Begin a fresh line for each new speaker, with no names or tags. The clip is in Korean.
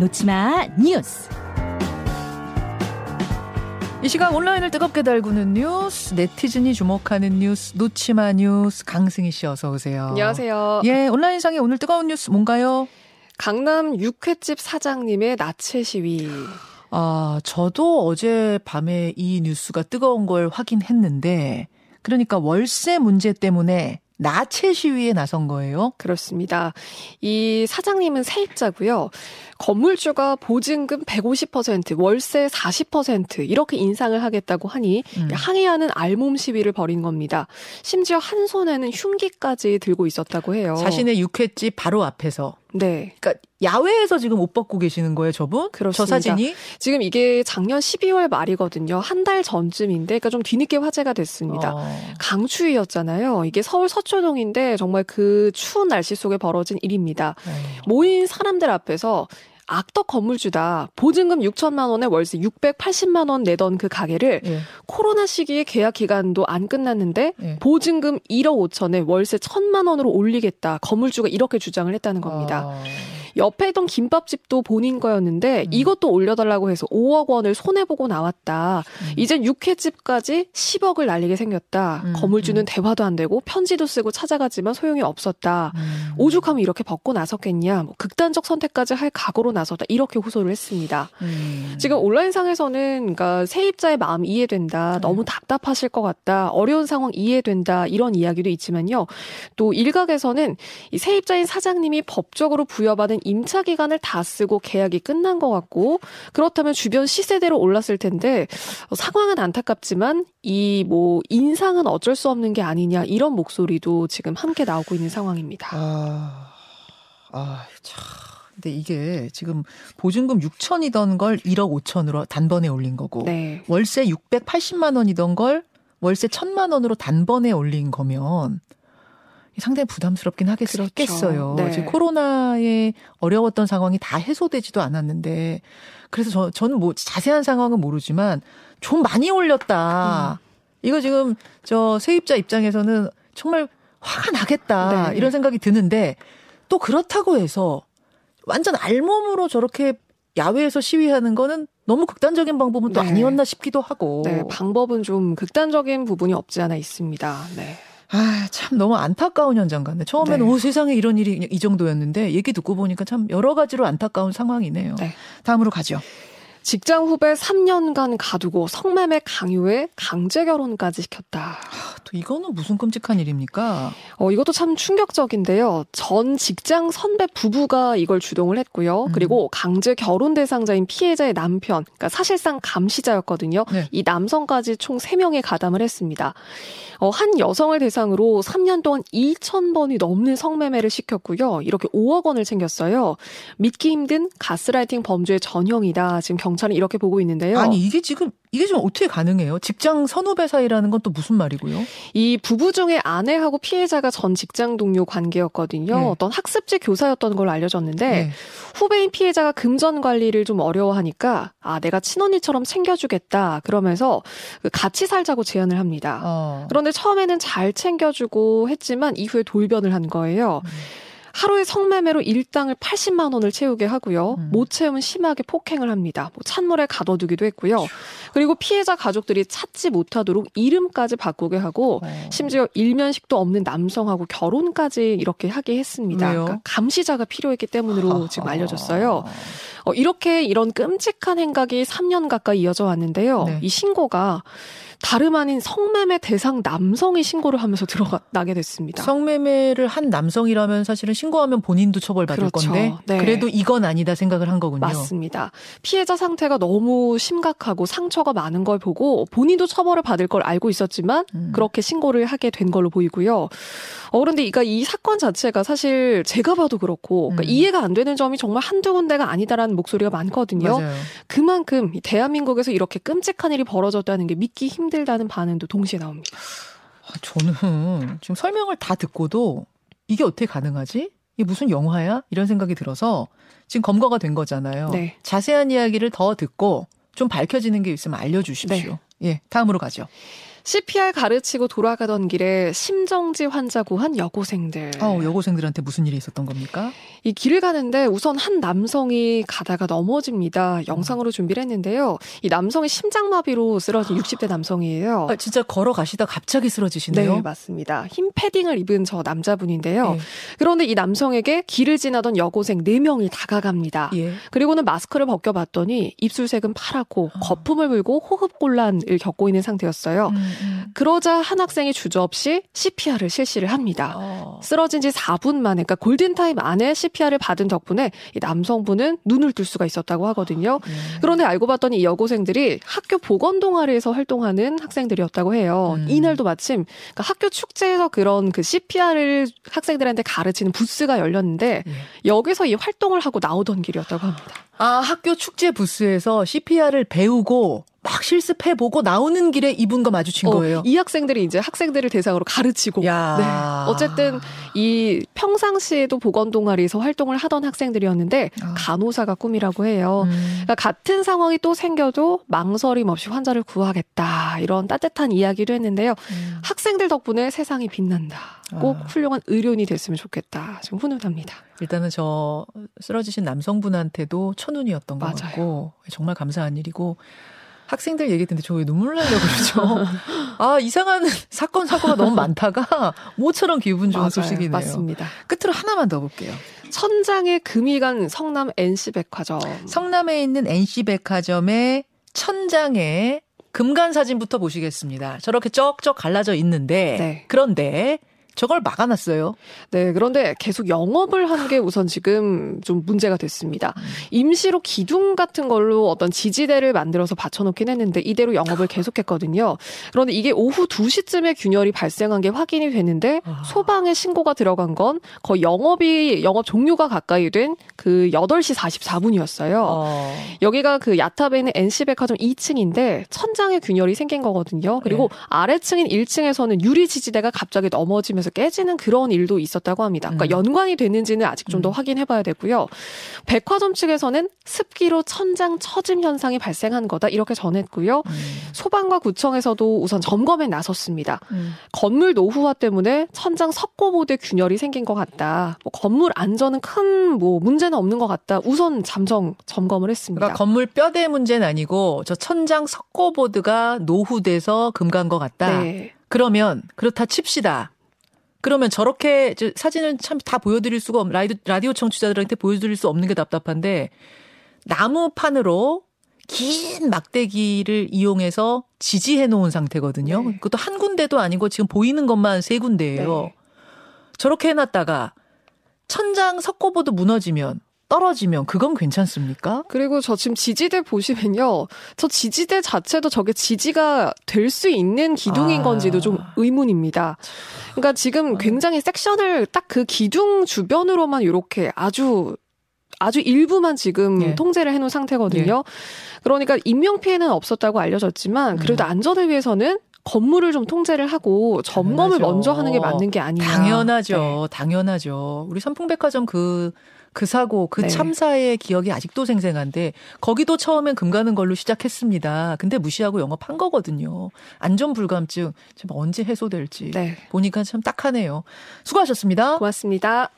놓치마 뉴스. 이 시간 온라인을 뜨겁게 달구는 뉴스, 네티즌이 주목하는 뉴스, 놓치마 뉴스, 강승희 씨 어서 오세요.
안녕하세요.
예, 온라인상에 오늘 뜨거운 뉴스 뭔가요?
강남 육회집 사장님의 나체 시위.
아, 저도 어제 밤에 이 뉴스가 뜨거운 걸 확인했는데, 그러니까 월세 문제 때문에 나체 시위에 나선 거예요?
그렇습니다. 이 사장님은 세입자고요. 건물주가 보증금 150%, 월세 40% 이렇게 인상을 하겠다고 하니 음. 항의하는 알몸 시위를 벌인 겁니다. 심지어 한 손에는 흉기까지 들고 있었다고 해요.
자신의 육회집 바로 앞에서.
네.
그러니까 야외에서 지금 옷 벗고 계시는 거예요, 저분?
그렇습니다.
저 사진이?
지금 이게 작년 12월 말이거든요. 한 달 전쯤인데, 그러니까 좀 뒤늦게 화제가 됐습니다. 어. 강추위였잖아요. 이게 서울 서초동인데 정말 그 추운 날씨 속에 벌어진 일입니다. 어. 모인 사람들 앞에서 악덕 건물주다. 보증금 6천만 원에 월세 680만 원 내던 그 가게를 예. 코로나 시기에 계약 기간도 안 끝났는데 예. 보증금 1억 5천에 월세 1천만 원으로 올리겠다. 건물주가 이렇게 주장을 했다는 겁니다. 아... 옆에 있던 김밥집도 본인 거였는데 음. 이것도 올려달라고 해서 5억 원을 손해보고 나왔다. 음. 이제 육회집까지 10억을 날리게 생겼다. 음. 건물주는 음. 대화도 안 되고 편지도 쓰고 찾아가지만 소용이 없었다. 음. 오죽하면 이렇게 벗고 나섰겠냐. 뭐 극단적 선택까지 할 각오로 나섰다. 이렇게 호소를 했습니다. 음. 지금 온라인상에서는 그러니까 세입자의 마음 이해된다. 네. 너무 답답하실 것 같다. 어려운 상황 이해된다. 이런 이야기도 있지만요. 또 일각에서는 이 세입자인 사장님이 법적으로 부여받은 임차 기간을 다 쓰고 계약이 끝난 것 같고 그렇다면 주변 시세대로 올랐을 텐데 어, 상황은 안타깝지만 이 뭐 인상은 어쩔 수 없는 게 아니냐 이런 목소리도 지금 함께 나오고 있는 상황입니다.
아, 아 참. 근데 이게 지금 보증금 6천이던 걸 1억 5천으로 단번에 올린 거고 네. 월세 680만 원이던 걸 월세 1000만 원으로 단번에 올린 거면 상당히 부담스럽긴 하겠어요. 그렇죠. 네. 지금 코로나에 어려웠던 상황이 다 해소되지도 않았는데 그래서 저, 저는 뭐 자세한 상황은 모르지만 좀 많이 올렸다. 음. 이거 지금 저 세입자 입장에서는 정말 화가 나겠다. 네. 이런 생각이 드는데 또 그렇다고 해서 완전 알몸으로 저렇게 야외에서 시위하는 거는 너무 극단적인 방법은 또 네. 아니었나 싶기도 하고.
네, 방법은 좀 극단적인 부분이 없지 않아 있습니다. 네.
아, 참 너무 안타까운 현장 같네. 처음에는 네. 오 세상에 이런 일이 이 정도였는데 얘기 듣고 보니까 참 여러 가지로 안타까운 상황이네요. 네. 다음으로 가죠.
직장 후배 3년간 가두고 성매매 강요에 강제 결혼까지 시켰다.
아, 또 이거는 무슨 끔찍한 일입니까?
어, 이것도 참 충격적인데요. 전 직장 선배 부부가 이걸 주동을 했고요. 음. 그리고 강제 결혼 대상자인 피해자의 남편, 그러니까 사실상 감시자였거든요. 네. 이 남성까지 총 3명에 가담을 했습니다. 어, 한 여성을 대상으로 3년 동안 2,000번이 넘는 성매매를 시켰고요. 이렇게 5억 원을 챙겼어요. 믿기 힘든 가스라이팅 범죄의 전형이다. 지금 경 찰은 이렇게 보고 있는데요.
아니 이게 지금 이게 좀 어떻게 가능해요? 직장 선후배 사이라는 건 또 무슨 말이고요?
이 부부 중에 아내하고 피해자가 전 직장 동료 관계였거든요. 네. 어떤 학습지 교사였던 걸로 알려졌는데 네. 후배인 피해자가 금전 관리를 좀 어려워하니까 아 내가 친언니처럼 챙겨주겠다 그러면서 그 같이 살자고 제안을 합니다. 어. 그런데 처음에는 잘 챙겨주고 했지만 이후에 돌변을 한 거예요. 음. 하루에 성매매로 일당을 80만 원을 채우게 하고요. 음. 못 채우면 심하게 폭행을 합니다. 뭐 찬물에 가둬두기도 했고요. 그리고 피해자 가족들이 찾지 못하도록 이름까지 바꾸게 하고 어. 심지어 일면식도 없는 남성하고 결혼까지 이렇게 하게 했습니다. 그러니까 감시자가 필요했기 때문으로 지금 알려졌어요. 어, 이렇게 이런 끔찍한 행각이 3년 가까이 이어져 왔는데요. 네. 이 신고가 다름 아닌 성매매 대상 남성이 신고를 하면서 들어가게 됐습니다.
성매매를 한 남성이라면 사실은 신고하면 본인도 처벌받을 그렇죠. 건데 네. 그래도 이건 아니다 생각을 한 거군요.
맞습니다. 피해자 상태가 너무 심각하고 상처가 많은 걸 보고 본인도 처벌을 받을 걸 알고 있었지만 음. 그렇게 신고를 하게 된 걸로 보이고요. 어, 그런데 그러니까 이 사건 자체가 사실 제가 봐도 그렇고 그러니까 음. 이해가 안 되는 점이 정말 한두 군데가 아니다라는 목소리가 많거든요. 맞아요. 그만큼 대한민국에서 이렇게 끔찍한 일이 벌어졌다는 게 믿기 힘들다는 반응도 동시에 나옵니다.
아, 저는 지금 설명을 다 듣고도 이게 어떻게 가능하지? 이게 무슨 영화야? 이런 생각이 들어서 지금 검거가 된 거잖아요. 네. 자세한 이야기를 더 듣고 좀 밝혀지는 게 있으면 알려주십시오. 네. 예, 다음으로 가죠.
CPR 가르치고 돌아가던 길에 심정지 환자 구한 여고생들.
어, 여고생들한테 무슨 일이 있었던 겁니까?
이 길을 가는데 우선 한 남성이 가다가 넘어집니다. 영상으로 준비를 했는데요. 이 남성이 심장마비로 쓰러진 60대 남성이에요.
아, 진짜 걸어가시다 갑자기 쓰러지시네요.
네, 맞습니다. 흰 패딩을 입은 저 남자분인데요. 네. 그런데 이 남성에게 길을 지나던 여고생 4명이 다가갑니다. 예. 그리고는 마스크를 벗겨봤더니 입술색은 파랗고 어. 거품을 불고 호흡곤란을 겪고 있는 상태였어요. 음, 음. 그러자 한 학생이 주저없이 CPR을 실시를 합니다. 어. 쓰러진 지 4분 만에, 그러니까 골든타임 안에 CPR을 받은 덕분에 이 남성분은 눈을 뜰 수가 있었다고 하거든요. 음. 그런데 알고 봤더니 이 여고생들이 학교 보건 동아리에서 활동하는 학생들이었다고 해요. 음. 이날도 마침 그러니까 학교 축제에서 그런 그 CPR을 학생들한테 가르치는 부스가 열렸는데 예. 여기서 이 활동을 하고 나오던 길이었다고 합니다.
아, 학교 축제 부스에서 CPR을 배우고 막 실습해보고 나오는 길에 이분과 마주친 어, 거예요.
이 학생들이 이제 학생들을 대상으로 가르치고. 야. 네. 어쨌든 이 평상시에도 보건 동아리에서 활동을 하던 학생들이었는데 아. 간호사가 꿈이라고 해요. 음. 그러니까 같은 상황이 또 생겨도 망설임 없이 환자를 구하겠다. 이런 따뜻한 이야기를 했는데요. 음. 학생들 덕분에 세상이 빛난다. 꼭 아. 훌륭한 의료인이 됐으면 좋겠다. 지금 훈훈합니다.
일단은 저 쓰러지신 남성분한테도 천운이었던 것 맞아요. 같고 정말 감사한 일이고 학생들 얘기 듣는데 저 왜 눈물 나려고 그러죠? 아, 이상한 사건, 사고가 너무 많다가 모처럼 기분 좋은 맞아요, 소식이네요.
맞습니다.
끝으로 하나만 더 볼게요.
천장에 금이 간 성남 NC백화점.
성남에 있는 NC백화점의 천장에 금간 사진부터 보시겠습니다. 저렇게 쩍쩍 갈라져 있는데 네. 그런데 저걸 막아놨어요.
네, 그런데 계속 영업을 한 게 우선 지금 좀 문제가 됐습니다. 임시로 기둥 같은 걸로 어떤 지지대를 만들어서 받쳐놓긴 했는데 이대로 영업을 계속했거든요. 그런데 이게 오후 2시쯤에 균열이 발생한 게 확인이 되는데 아. 소방에 신고가 들어간 건 거의 영업이 영업 종료가 가까이 된 그 8시 44분이었어요. 어. 여기가 그 야탑에 있는 NC백화점 2층인데 천장에 균열이 생긴 거거든요. 그리고 네. 아래층인 1층에서는 유리 지지대가 갑자기 넘어지면서 깨지는 그런 일도 있었다고 합니다. 그러니까 음. 연관이 되는지는 아직 좀더 음. 확인해 봐야 되고요. 백화점 측에서는 습기로 천장 처짐 현상이 발생한 거다 이렇게 전했고요. 음. 소방과 구청에서도 우선 점검에 나섰습니다. 음. 건물 노후화 때문에 천장 석고보드 균열이 생긴 것 같다. 뭐 건물 안전은 큰 뭐 문제는 없는 것 같다. 우선 잠정 점검을 했습니다.
그러니까 건물 뼈대 문제는 아니고 저 천장 석고보드가 노후돼서 금간 것 같다. 네. 그러면 그렇다 칩시다. 그러면 저렇게 사진을 참다 보여드릴 수가 없, 라디오, 라디오 청취자들한테 보여드릴 수 없는 게 답답한데 나무판으로 긴 막대기를 이용해서 지지해 놓은 상태거든요. 네. 그것도 한 군데도 아니고 지금 보이는 것만 세 군데예요. 네. 저렇게 해놨다가 천장 석고보드 무너지면 떨어지면 그건 괜찮습니까?
그리고 저 지금 지지대 보시면요. 저 지지대 자체도 저게 지지가 될 수 있는 기둥인 아. 건지도 좀 의문입니다. 그러니까 지금 굉장히 섹션을 딱 그 기둥 주변으로만 이렇게 아주 아주 일부만 지금 예. 통제를 해놓은 상태거든요. 예. 그러니까 인명 피해는 없었다고 알려졌지만 그래도 음. 안전을 위해서는 건물을 좀 통제를 하고 점검을 당연하죠. 먼저 하는 게 맞는 게 아니냐.
당연하죠. 네. 당연하죠. 우리 삼풍백화점 그그 사고, 그 네. 참사의 기억이 아직도 생생한데 거기도 처음엔 금 가는 걸로 시작했습니다. 근데 무시하고 영업한 거거든요. 안전 불감증 지금 언제 해소될지 네. 보니까 참 딱하네요. 수고하셨습니다.
고맙습니다.